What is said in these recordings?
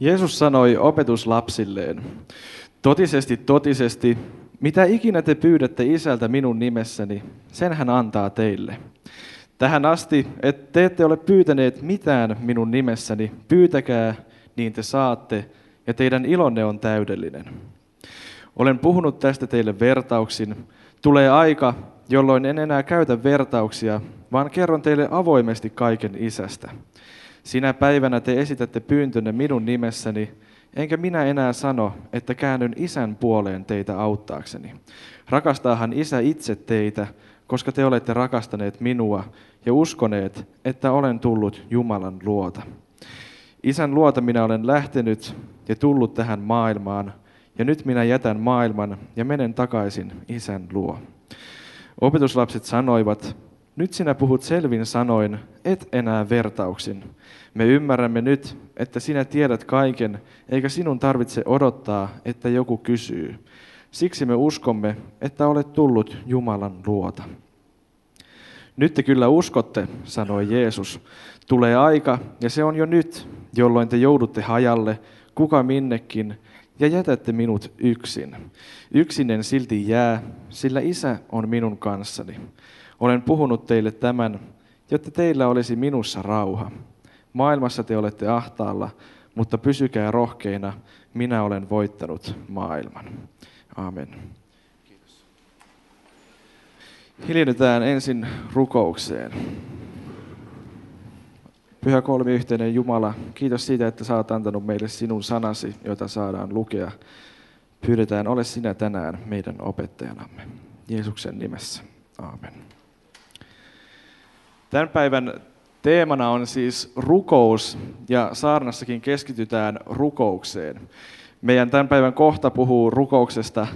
Jeesus sanoi opetuslapsilleen, totisesti, totisesti, mitä ikinä te pyydätte isältä minun nimessäni, sen hän antaa teille. Tähän asti, että te ette ole pyytäneet mitään minun nimessäni, pyytäkää, niin te saatte, ja teidän ilonne on täydellinen. Olen puhunut tästä teille vertauksin. Tulee aika, jolloin en enää käytä vertauksia, vaan kerron teille avoimesti kaiken isästä. Sinä päivänä te esitätte pyyntönne minun nimessäni, enkä minä enää sano, että käännyn isän puoleen teitä auttaakseni. Rakastaahan isä itse teitä, koska te olette rakastaneet minua ja uskoneet, että olen tullut Jumalan luota. Isän luota minä olen lähtenyt ja tullut tähän maailmaan, ja nyt minä jätän maailman ja menen takaisin isän luo. Opetuslapset sanoivat, nyt sinä puhut selvin sanoin, et enää vertauksin. Me ymmärrämme nyt, että sinä tiedät kaiken, eikä sinun tarvitse odottaa, että joku kysyy. Siksi me uskomme, että olet tullut Jumalan luota. Nyt te kyllä uskotte, sanoi Jeesus. Tulee aika, ja se on jo nyt, jolloin te joudutte hajalle, kuka minnekin, ja jätätte minut yksin. Yksinen silti jää, sillä isä on minun kanssani. Olen puhunut teille tämän, jotta teillä olisi minussa rauha. Maailmassa te olette ahtaalla, mutta pysykää rohkeina, minä olen voittanut maailman. Amen. Hiljennytään ensin rukoukseen. Pyhä kolmiyhteinen Jumala, kiitos siitä, että oot antanut meille sinun sanasi, jota saadaan lukea. Pyydetään, ole sinä tänään meidän opettajanamme. Jeesuksen nimessä. Amen. Tämän päivän teemana on siis rukous ja saarnassakin keskitytään rukoukseen. Meidän tämän päivän kohta puhuu rukouksesta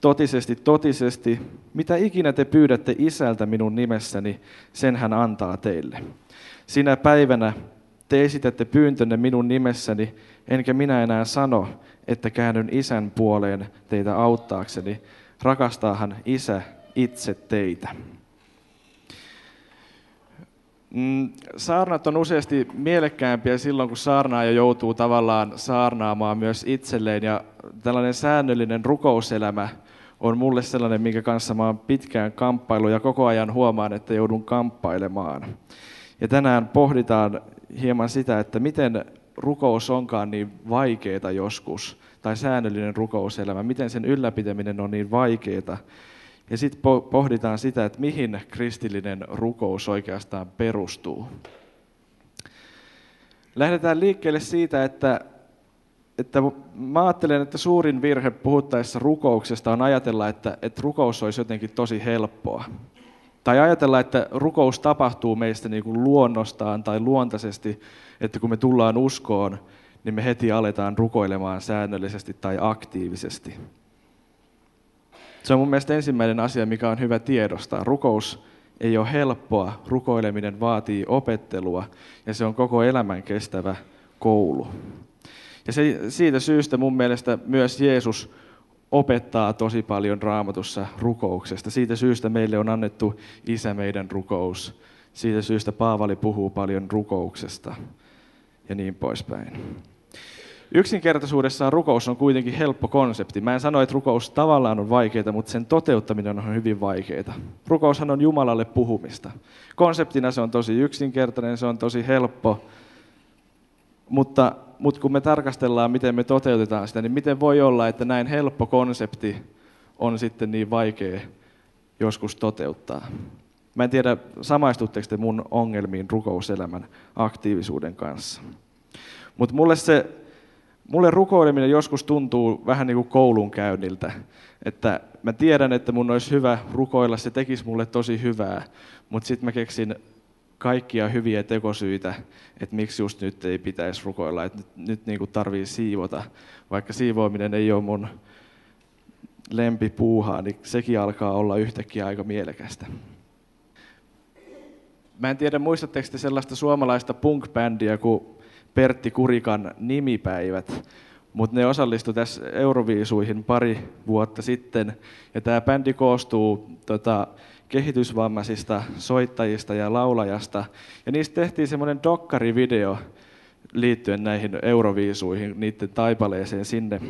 totisesti, totisesti. Mitä ikinä te pyydätte isältä minun nimessäni, sen hän antaa teille. Sinä päivänä te esitätte pyyntönne minun nimessäni, enkä minä enää sano, että käännyn isän puoleen teitä auttaakseni. Rakastaahan isä itse teitä. Mm, saarnat on useasti mielekkäämpiä silloin, kun saarnaaja joutuu tavallaan saarnaamaan myös itselleen. Ja tällainen säännöllinen rukouselämä on mulle sellainen, minkä kanssa mä oon pitkään kamppailu ja koko ajan huomaan, että joudun kamppailemaan. Ja tänään pohditaan hieman sitä, että miten rukous onkaan niin vaikeaa joskus, tai säännöllinen rukouselämä, miten sen ylläpitäminen on niin vaikeaa. Ja sitten pohditaan sitä, että mihin kristillinen rukous oikeastaan perustuu. Lähdetään liikkeelle siitä, että, että mä ajattelen, että suurin virhe puhuttaessa rukouksesta on ajatella, että, että rukous olisi jotenkin tosi helppoa. Tai ajatella, että rukous tapahtuu meistä niin kuin luonnostaan tai luontaisesti, että kun me tullaan uskoon, niin me heti aletaan rukoilemaan säännöllisesti tai aktiivisesti. Se on mun mielestä ensimmäinen asia, mikä on hyvä tiedostaa. Rukous ei ole helppoa, rukoileminen vaatii opettelua ja se on koko elämän kestävä koulu. Ja se, siitä syystä mun mielestä myös Jeesus opettaa tosi paljon raamatussa rukouksesta. Siitä syystä meille on annettu Isä meidän rukous. Siitä syystä Paavali puhuu paljon rukouksesta ja niin poispäin. Yksinkertaisuudessaan rukous on kuitenkin helppo konsepti. Mä en sano, että rukous tavallaan on vaikeaa, mutta sen toteuttaminen on hyvin vaikeaa. Rukoushan on Jumalalle puhumista. Konseptina se on tosi yksinkertainen, se on tosi helppo, mutta, mutta kun me tarkastellaan, miten me toteutetaan sitä, niin miten voi olla, että näin helppo konsepti on sitten niin vaikea joskus toteuttaa. Mä en tiedä, samaistutteko te mun ongelmiin rukouselämän aktiivisuuden kanssa. Mutta mulle se Mulle rukoileminen joskus tuntuu vähän niin kuin koulunkäynniltä. Että mä tiedän, että mun olisi hyvä rukoilla, se tekisi mulle tosi hyvää, mutta sitten mä keksin kaikkia hyviä tekosyitä, että miksi just nyt ei pitäisi rukoilla, että nyt, nyt niin kuin tarvii siivota. Vaikka siivoaminen ei ole mun lempipuuhaa, niin sekin alkaa olla yhtäkkiä aika mielekästä. Mä en tiedä, muistatteko te sellaista suomalaista punk-bändiä kuin Pertti Kurikan nimipäivät, mutta ne osallistu tässä Euroviisuihin pari vuotta sitten. Ja tämä bändi koostuu tota, kehitysvammaisista soittajista ja laulajasta. Ja niistä tehtiin semmoinen dokkarivideo liittyen näihin euroviisuihin, niiden taipaleeseen sinne.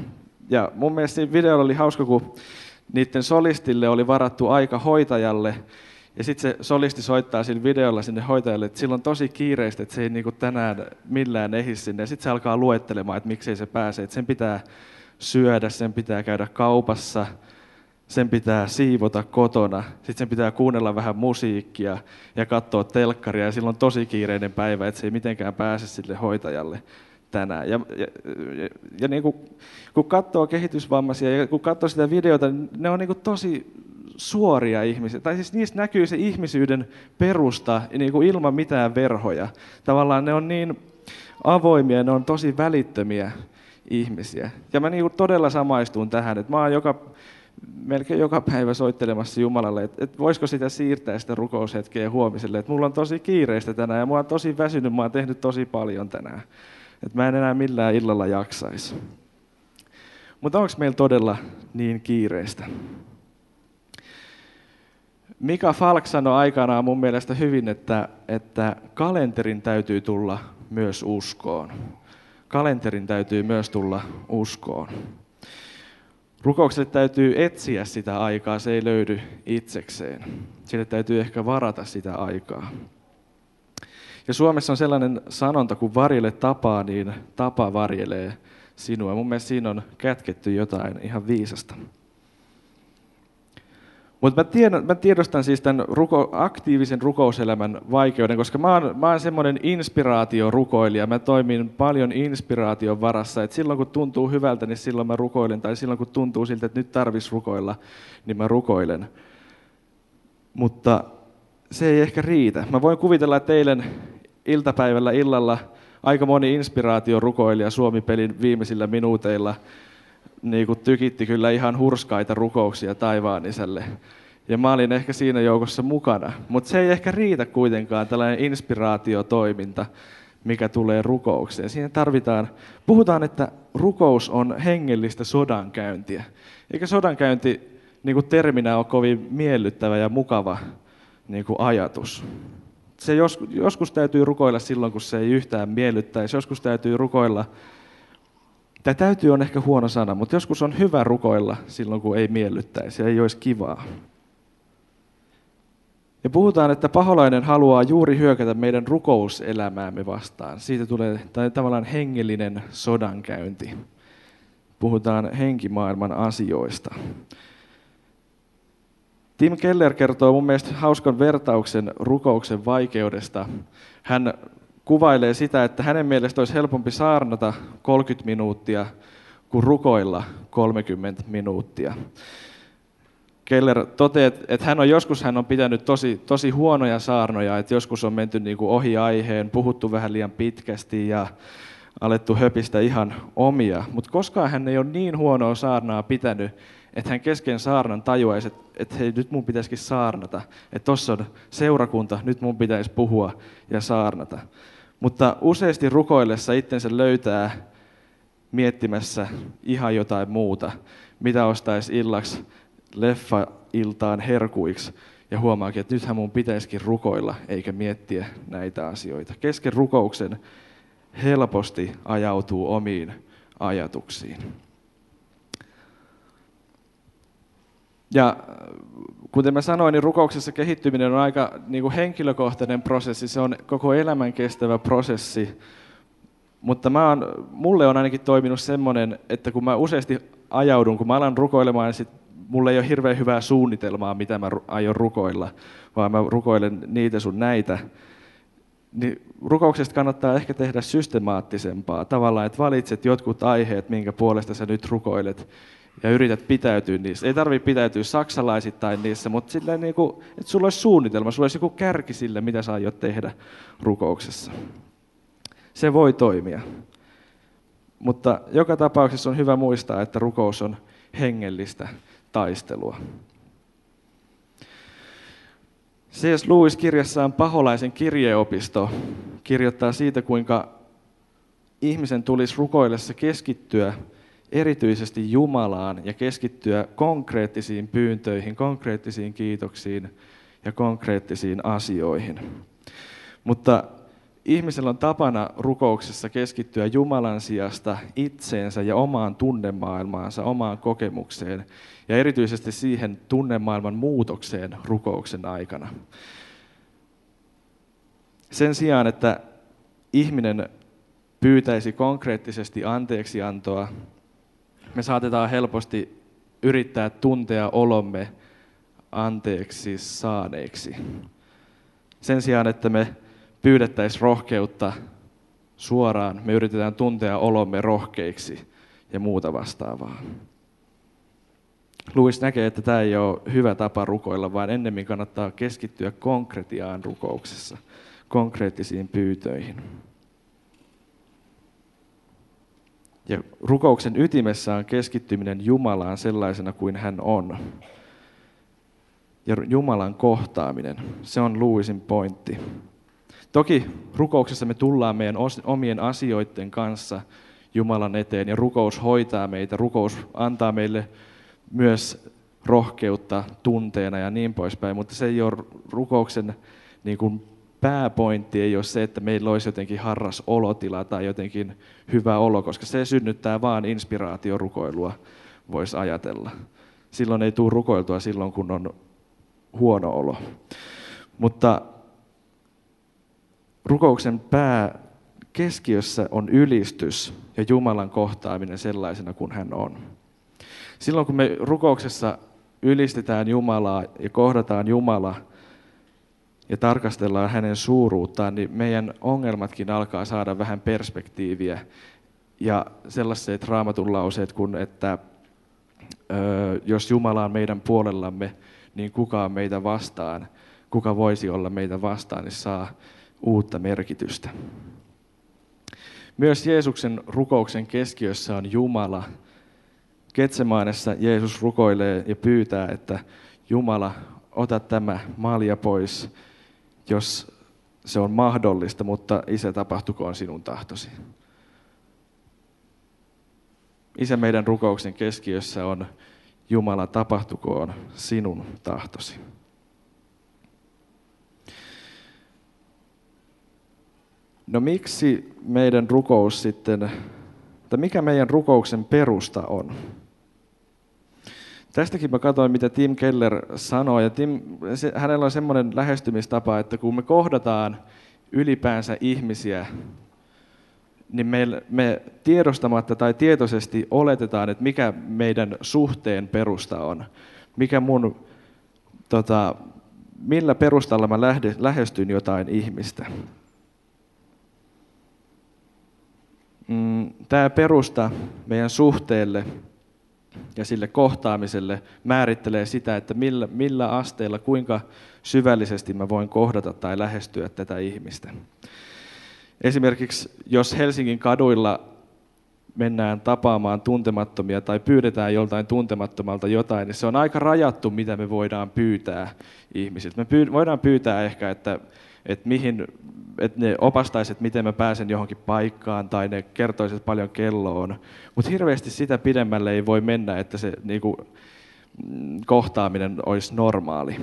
Ja mun mielestä siinä videolla oli hauska, kun niiden solistille oli varattu aika hoitajalle, ja sitten se solisti soittaa sillä videolla sinne hoitajalle, että sillä on tosi kiireistä, että se ei niinku tänään millään ehdi sinne. Ja sitten se alkaa luettelemaan, että miksei se pääse. Että sen pitää syödä, sen pitää käydä kaupassa, sen pitää siivota kotona, sitten sen pitää kuunnella vähän musiikkia ja katsoa telkkaria. Ja silloin on tosi kiireinen päivä, että se ei mitenkään pääse sille hoitajalle tänään. Ja, ja, ja, ja niin kuin, kun katsoo kehitysvammaisia ja kun katsoo sitä videota, niin ne on niin kuin tosi suoria ihmisiä. Tai siis niistä näkyy se ihmisyyden perusta niin kuin ilman mitään verhoja. Tavallaan ne on niin avoimia, ne on tosi välittömiä ihmisiä. Ja mä niin kuin todella samaistun tähän, että mä oon joka, melkein joka päivä soittelemassa Jumalalle, että, että voisiko sitä siirtää sitä rukoushetkeä huomiselle. Että mulla on tosi kiireistä tänään ja mä oon tosi väsynyt, mä oon tehnyt tosi paljon tänään. Että mä en enää millään illalla jaksaisi. Mutta onko meillä todella niin kiireistä? Mika Falk sanoi aikanaan mun mielestä hyvin, että, että kalenterin täytyy tulla myös uskoon. Kalenterin täytyy myös tulla uskoon. Rukoukselle täytyy etsiä sitä aikaa, se ei löydy itsekseen. Sille täytyy ehkä varata sitä aikaa. Ja Suomessa on sellainen sanonta, kun varjele tapaa, niin tapa varjelee sinua. Mun mielestä siinä on kätketty jotain ihan viisasta. Mutta mä, mä tiedostan siis tämän ruko, aktiivisen rukouselämän vaikeuden, koska mä oon, mä oon semmoinen inspiraatiorukoilija. Mä toimin paljon inspiraation varassa. Et silloin kun tuntuu hyvältä, niin silloin mä rukoilen. Tai silloin kun tuntuu siltä, että nyt tarvitsisi rukoilla, niin mä rukoilen. Mutta se ei ehkä riitä. Mä voin kuvitella, että eilen iltapäivällä illalla aika moni inspiraatiorukoilija Suomi-pelin viimeisillä minuuteilla – niin kuin tykitti kyllä ihan hurskaita rukouksia taivaan isälle. Ja mä olin ehkä siinä joukossa mukana. Mutta se ei ehkä riitä kuitenkaan tällainen inspiraatiotoiminta, mikä tulee rukoukseen. Siinä tarvitaan, puhutaan, että rukous on hengellistä sodankäyntiä. Eikä sodankäynti niin kuin terminä ole kovin miellyttävä ja mukava niin kuin ajatus. Se joskus, joskus täytyy rukoilla silloin, kun se ei yhtään miellyttäisi. Joskus täytyy rukoilla Tämä täytyy on ehkä huono sana, mutta joskus on hyvä rukoilla silloin, kun ei miellyttäisi ja ei olisi kivaa. Ja puhutaan, että paholainen haluaa juuri hyökätä meidän rukouselämäämme vastaan. Siitä tulee tavallaan hengellinen sodankäynti. Puhutaan henkimaailman asioista. Tim Keller kertoo mun mielestä hauskan vertauksen rukouksen vaikeudesta. Hän kuvailee sitä, että hänen mielestä olisi helpompi saarnata 30 minuuttia kuin rukoilla 30 minuuttia. Keller toteaa, että hän on joskus hän on pitänyt tosi, tosi huonoja saarnoja, että joskus on menty niin kuin ohi aiheen, puhuttu vähän liian pitkästi ja alettu höpistä ihan omia. Mutta koskaan hän ei ole niin huonoa saarnaa pitänyt, että hän kesken saarnan tajuaisi, että, että hei, nyt mun pitäisikin saarnata. Että tuossa on seurakunta, nyt mun pitäisi puhua ja saarnata. Mutta useasti rukoillessa itsensä löytää miettimässä ihan jotain muuta, mitä ostaisi illaksi leffa-iltaan herkuiksi ja huomaakin, että nythän mun pitäisikin rukoilla eikä miettiä näitä asioita. Kesken rukouksen helposti ajautuu omiin ajatuksiin. Ja kuten mä sanoin, niin rukouksessa kehittyminen on aika niin kuin henkilökohtainen prosessi. Se on koko elämän kestävä prosessi. Mutta mä oon, mulle on ainakin toiminut semmoinen, että kun mä useasti ajaudun, kun mä alan rukoilemaan, niin sit mulla ei ole hirveän hyvää suunnitelmaa, mitä mä aion rukoilla, vaan mä rukoilen niitä sun näitä. Niin rukouksesta kannattaa ehkä tehdä systemaattisempaa. Tavallaan, että valitset jotkut aiheet, minkä puolesta sä nyt rukoilet ja yrität pitäytyä niissä. Ei tarvitse pitäytyä saksalaisittain niissä, mutta silleen niin kuin, että sulla olisi suunnitelma, sulla olisi joku kärki sille, mitä sä aiot tehdä rukouksessa. Se voi toimia. Mutta joka tapauksessa on hyvä muistaa, että rukous on hengellistä taistelua. C.S. Lewis kirjassaan Paholaisen kirjeopisto kirjoittaa siitä, kuinka ihmisen tulisi rukoillessa keskittyä erityisesti Jumalaan ja keskittyä konkreettisiin pyyntöihin, konkreettisiin kiitoksiin ja konkreettisiin asioihin. Mutta ihmisellä on tapana rukouksessa keskittyä Jumalan sijasta itseensä ja omaan tunnemaailmaansa, omaan kokemukseen ja erityisesti siihen tunnemaailman muutokseen rukouksen aikana. Sen sijaan, että ihminen pyytäisi konkreettisesti anteeksiantoa, me saatetaan helposti yrittää tuntea olomme anteeksi saaneeksi. Sen sijaan, että me pyydettäisiin rohkeutta suoraan, me yritetään tuntea olomme rohkeiksi ja muuta vastaavaa. Louis näkee, että tämä ei ole hyvä tapa rukoilla, vaan ennemmin kannattaa keskittyä konkretiaan rukouksessa, konkreettisiin pyytöihin. Ja rukouksen ytimessä on keskittyminen Jumalaan sellaisena kuin hän on. Ja Jumalan kohtaaminen, se on Louisin pointti. Toki rukouksessa me tullaan meidän omien asioiden kanssa Jumalan eteen ja rukous hoitaa meitä, rukous antaa meille myös rohkeutta tunteena ja niin poispäin, mutta se ei ole rukouksen niin kuin pääpointti ei ole se, että meillä olisi jotenkin harras olotila tai jotenkin hyvä olo, koska se synnyttää vaan inspiraatiorukoilua, voisi ajatella. Silloin ei tule rukoiltua silloin, kun on huono olo. Mutta rukouksen pää keskiössä on ylistys ja Jumalan kohtaaminen sellaisena kuin hän on. Silloin kun me rukouksessa ylistetään Jumalaa ja kohdataan Jumala ja tarkastellaan hänen suuruuttaan, niin meidän ongelmatkin alkaa saada vähän perspektiiviä. Ja sellaiset raamatun lauseet kuin, että ö, jos Jumala on meidän puolellamme, niin kuka on meitä vastaan, kuka voisi olla meitä vastaan, niin saa uutta merkitystä. Myös Jeesuksen rukouksen keskiössä on Jumala. Ketsemaanessa Jeesus rukoilee ja pyytää, että Jumala, ota tämä malja pois, jos se on mahdollista, mutta Isä, tapahtukoon sinun tahtosi. Isä, meidän rukouksen keskiössä on Jumala, tapahtukoon sinun tahtosi. No miksi meidän rukous sitten, tai mikä meidän rukouksen perusta on? Tästäkin mä katsoin, mitä Tim Keller sanoi, ja Tim, se, hänellä on semmoinen lähestymistapa, että kun me kohdataan ylipäänsä ihmisiä, niin me, me tiedostamatta tai tietoisesti oletetaan, että mikä meidän suhteen perusta on. Mikä mun, tota, millä perustalla mä lähde, lähestyn jotain ihmistä. Mm, Tämä perusta meidän suhteelle ja sille kohtaamiselle määrittelee sitä, että millä, millä asteella, kuinka syvällisesti mä voin kohdata tai lähestyä tätä ihmistä. Esimerkiksi jos Helsingin kaduilla mennään tapaamaan tuntemattomia tai pyydetään joltain tuntemattomalta jotain, niin se on aika rajattu, mitä me voidaan pyytää ihmisiltä. Me pyy- voidaan pyytää ehkä, että, että, mihin, että ne opastaisivat, miten mä pääsen johonkin paikkaan, tai ne kertoisivat paljon kello on. Mutta hirveästi sitä pidemmälle ei voi mennä, että se niin kuin, mm, kohtaaminen olisi normaali.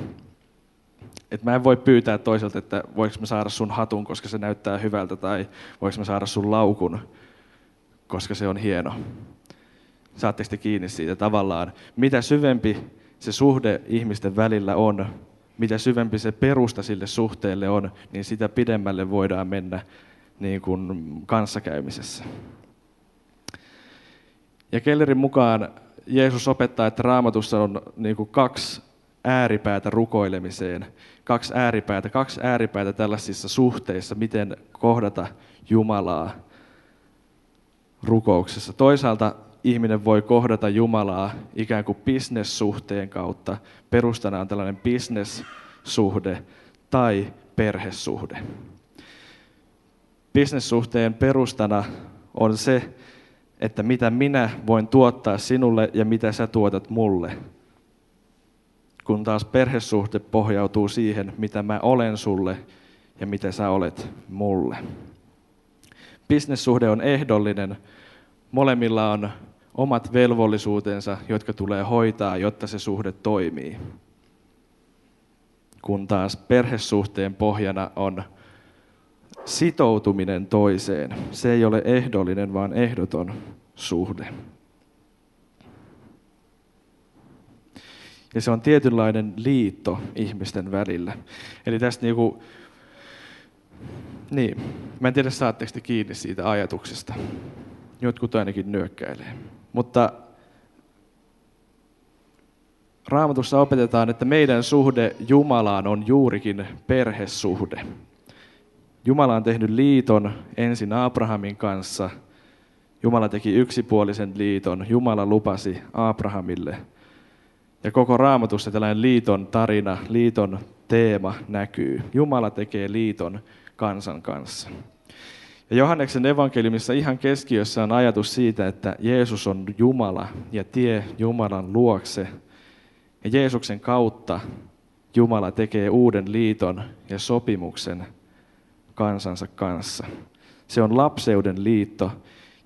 Et mä en voi pyytää toiselta, että voiko mä saada sun hatun, koska se näyttää hyvältä, tai voiko mä saada sun laukun, koska se on hieno. Saatteko te kiinni siitä tavallaan? Mitä syvempi se suhde ihmisten välillä on, mitä syvempi se perusta sille suhteelle on, niin sitä pidemmälle voidaan mennä niin kuin kanssakäymisessä. Ja Kellerin mukaan Jeesus opettaa, että raamatussa on niin kuin kaksi ääripäätä rukoilemiseen, kaksi ääripäätä, kaksi ääripäätä tällaisissa suhteissa, miten kohdata Jumalaa rukouksessa. Toisaalta ihminen voi kohdata Jumalaa ikään kuin bisnessuhteen kautta. Perustana on tällainen bisnessuhde tai perhesuhde. Bisnessuhteen perustana on se, että mitä minä voin tuottaa sinulle ja mitä sä tuotat mulle. Kun taas perhesuhde pohjautuu siihen, mitä mä olen sulle ja mitä sä olet mulle. Bisnessuhde on ehdollinen. Molemmilla on omat velvollisuutensa, jotka tulee hoitaa, jotta se suhde toimii. Kun taas perhesuhteen pohjana on sitoutuminen toiseen. Se ei ole ehdollinen, vaan ehdoton suhde. Ja se on tietynlainen liitto ihmisten välillä. Eli tästä niinku, niin, mä en tiedä saatteko te kiinni siitä ajatuksesta. Jotkut ainakin nyökkäilee. Mutta Raamatussa opetetaan, että meidän suhde Jumalaan on juurikin perhesuhde. Jumala on tehnyt liiton ensin Abrahamin kanssa. Jumala teki yksipuolisen liiton. Jumala lupasi Abrahamille. Ja koko raamatussa tällainen liiton tarina, liiton teema näkyy. Jumala tekee liiton kansan kanssa. Ja Johanneksen evankeliumissa ihan keskiössä on ajatus siitä, että Jeesus on Jumala ja tie Jumalan luokse. Ja Jeesuksen kautta Jumala tekee uuden liiton ja sopimuksen kansansa kanssa. Se on lapseuden liitto.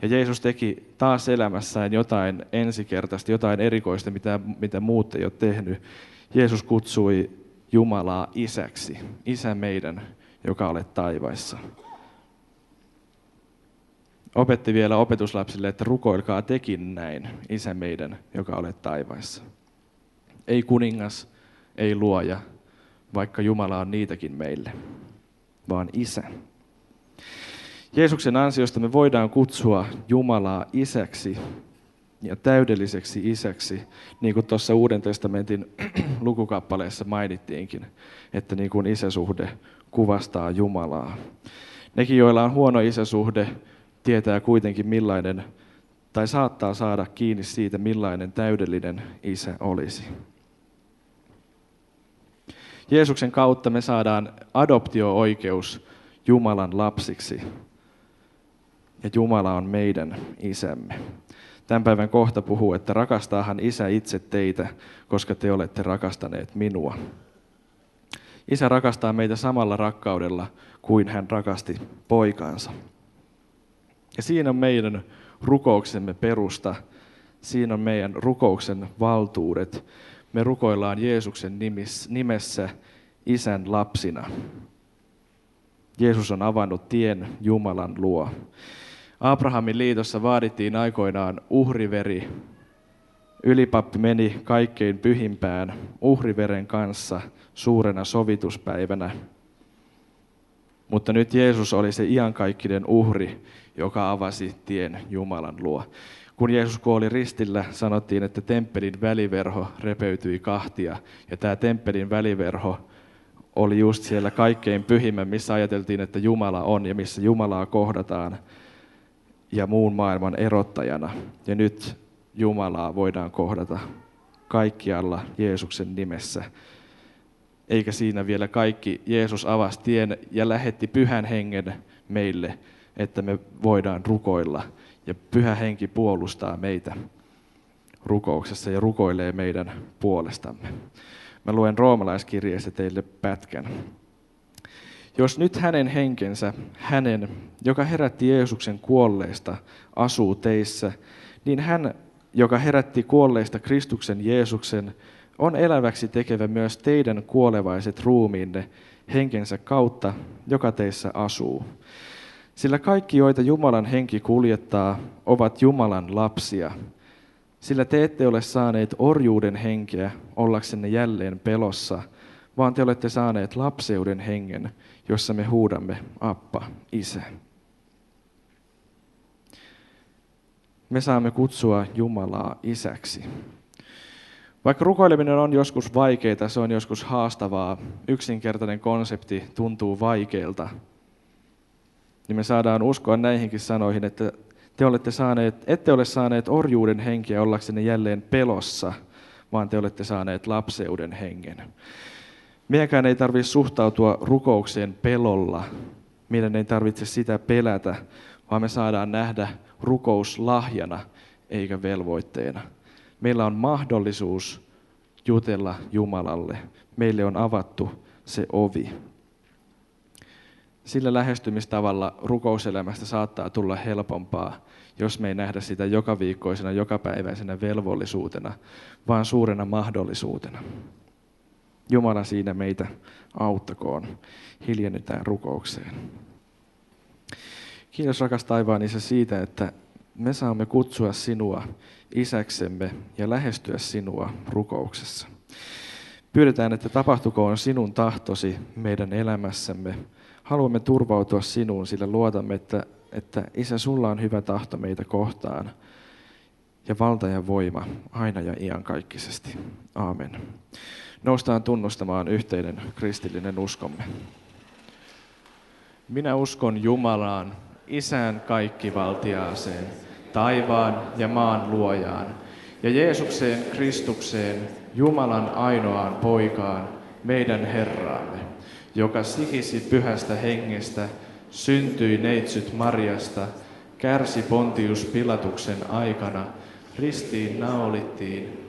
Ja Jeesus teki taas elämässään jotain ensikertaista, jotain erikoista, mitä, mitä muut ei ole tehnyt. Jeesus kutsui Jumalaa isäksi, isä meidän, joka olet taivaissa. Opetti vielä opetuslapsille, että rukoilkaa tekin näin, isä meidän, joka olet taivaissa. Ei kuningas, ei luoja, vaikka Jumala on niitäkin meille vaan isä. Jeesuksen ansiosta me voidaan kutsua Jumalaa isäksi ja täydelliseksi isäksi, niin kuin tuossa Uuden testamentin lukukappaleessa mainittiinkin, että niin kuin isäsuhde kuvastaa Jumalaa. Nekin, joilla on huono isäsuhde, tietää kuitenkin millainen, tai saattaa saada kiinni siitä, millainen täydellinen isä olisi. Jeesuksen kautta me saadaan adoptio-oikeus Jumalan lapsiksi. Ja Jumala on meidän isämme. Tämän päivän kohta puhuu, että rakastaahan isä itse teitä, koska te olette rakastaneet minua. Isä rakastaa meitä samalla rakkaudella kuin hän rakasti poikaansa. Ja siinä on meidän rukouksemme perusta, siinä on meidän rukouksen valtuudet, me rukoillaan Jeesuksen nimessä isän lapsina. Jeesus on avannut tien Jumalan luo. Abrahamin liitossa vaadittiin aikoinaan uhriveri. Ylipappi meni kaikkein pyhimpään uhriveren kanssa suurena sovituspäivänä. Mutta nyt Jeesus oli se iankaikkinen uhri, joka avasi tien Jumalan luo. Kun Jeesus kuoli ristillä, sanottiin, että temppelin väliverho repeytyi kahtia. Ja tämä temppelin väliverho oli just siellä kaikkein pyhimmän, missä ajateltiin, että Jumala on ja missä Jumalaa kohdataan ja muun maailman erottajana. Ja nyt Jumalaa voidaan kohdata kaikkialla Jeesuksen nimessä. Eikä siinä vielä kaikki. Jeesus avasi tien ja lähetti pyhän hengen meille, että me voidaan rukoilla ja pyhä henki puolustaa meitä rukouksessa ja rukoilee meidän puolestamme. Mä luen roomalaiskirjeestä teille pätkän. Jos nyt hänen henkensä, hänen, joka herätti Jeesuksen kuolleista, asuu teissä, niin hän, joka herätti kuolleista Kristuksen Jeesuksen, on eläväksi tekevä myös teidän kuolevaiset ruumiinne henkensä kautta, joka teissä asuu. Sillä kaikki, joita Jumalan henki kuljettaa, ovat Jumalan lapsia. Sillä te ette ole saaneet orjuuden henkeä ollaksenne jälleen pelossa, vaan te olette saaneet lapseuden hengen, jossa me huudamme Appa, Isä. Me saamme kutsua Jumalaa isäksi. Vaikka rukoileminen on joskus vaikeaa, se on joskus haastavaa, yksinkertainen konsepti tuntuu vaikealta, niin me saadaan uskoa näihinkin sanoihin, että te olette saaneet, ette ole saaneet orjuuden henkeä ollaksenne jälleen pelossa, vaan te olette saaneet lapseuden hengen. Meidänkään ei tarvitse suhtautua rukoukseen pelolla. Meidän ei tarvitse sitä pelätä, vaan me saadaan nähdä rukous lahjana eikä velvoitteena. Meillä on mahdollisuus jutella Jumalalle. Meille on avattu se ovi. Sillä lähestymistavalla rukouselämästä saattaa tulla helpompaa, jos me ei nähdä sitä joka viikkoisena, jokapäiväisenä velvollisuutena, vaan suurena mahdollisuutena. Jumala siinä meitä auttakoon. Hiljennytään rukoukseen. Kiitos rakas taivaan Isä siitä, että me saamme kutsua sinua isäksemme ja lähestyä sinua rukouksessa. Pyydetään, että tapahtukoon sinun tahtosi meidän elämässämme. Haluamme turvautua sinuun, sillä luotamme, että, että Isä, sulla on hyvä tahto meitä kohtaan ja valta ja voima aina ja iankaikkisesti. Aamen. Noustaan tunnustamaan yhteinen kristillinen uskomme. Minä uskon Jumalaan, Isään kaikkivaltiaaseen, taivaan ja maan luojaan, ja Jeesukseen Kristukseen, Jumalan ainoaan poikaan, meidän Herraamme, joka sikisi pyhästä hengestä, syntyi neitsyt Marjasta, kärsi Pontius Pilatuksen aikana, ristiin naulittiin,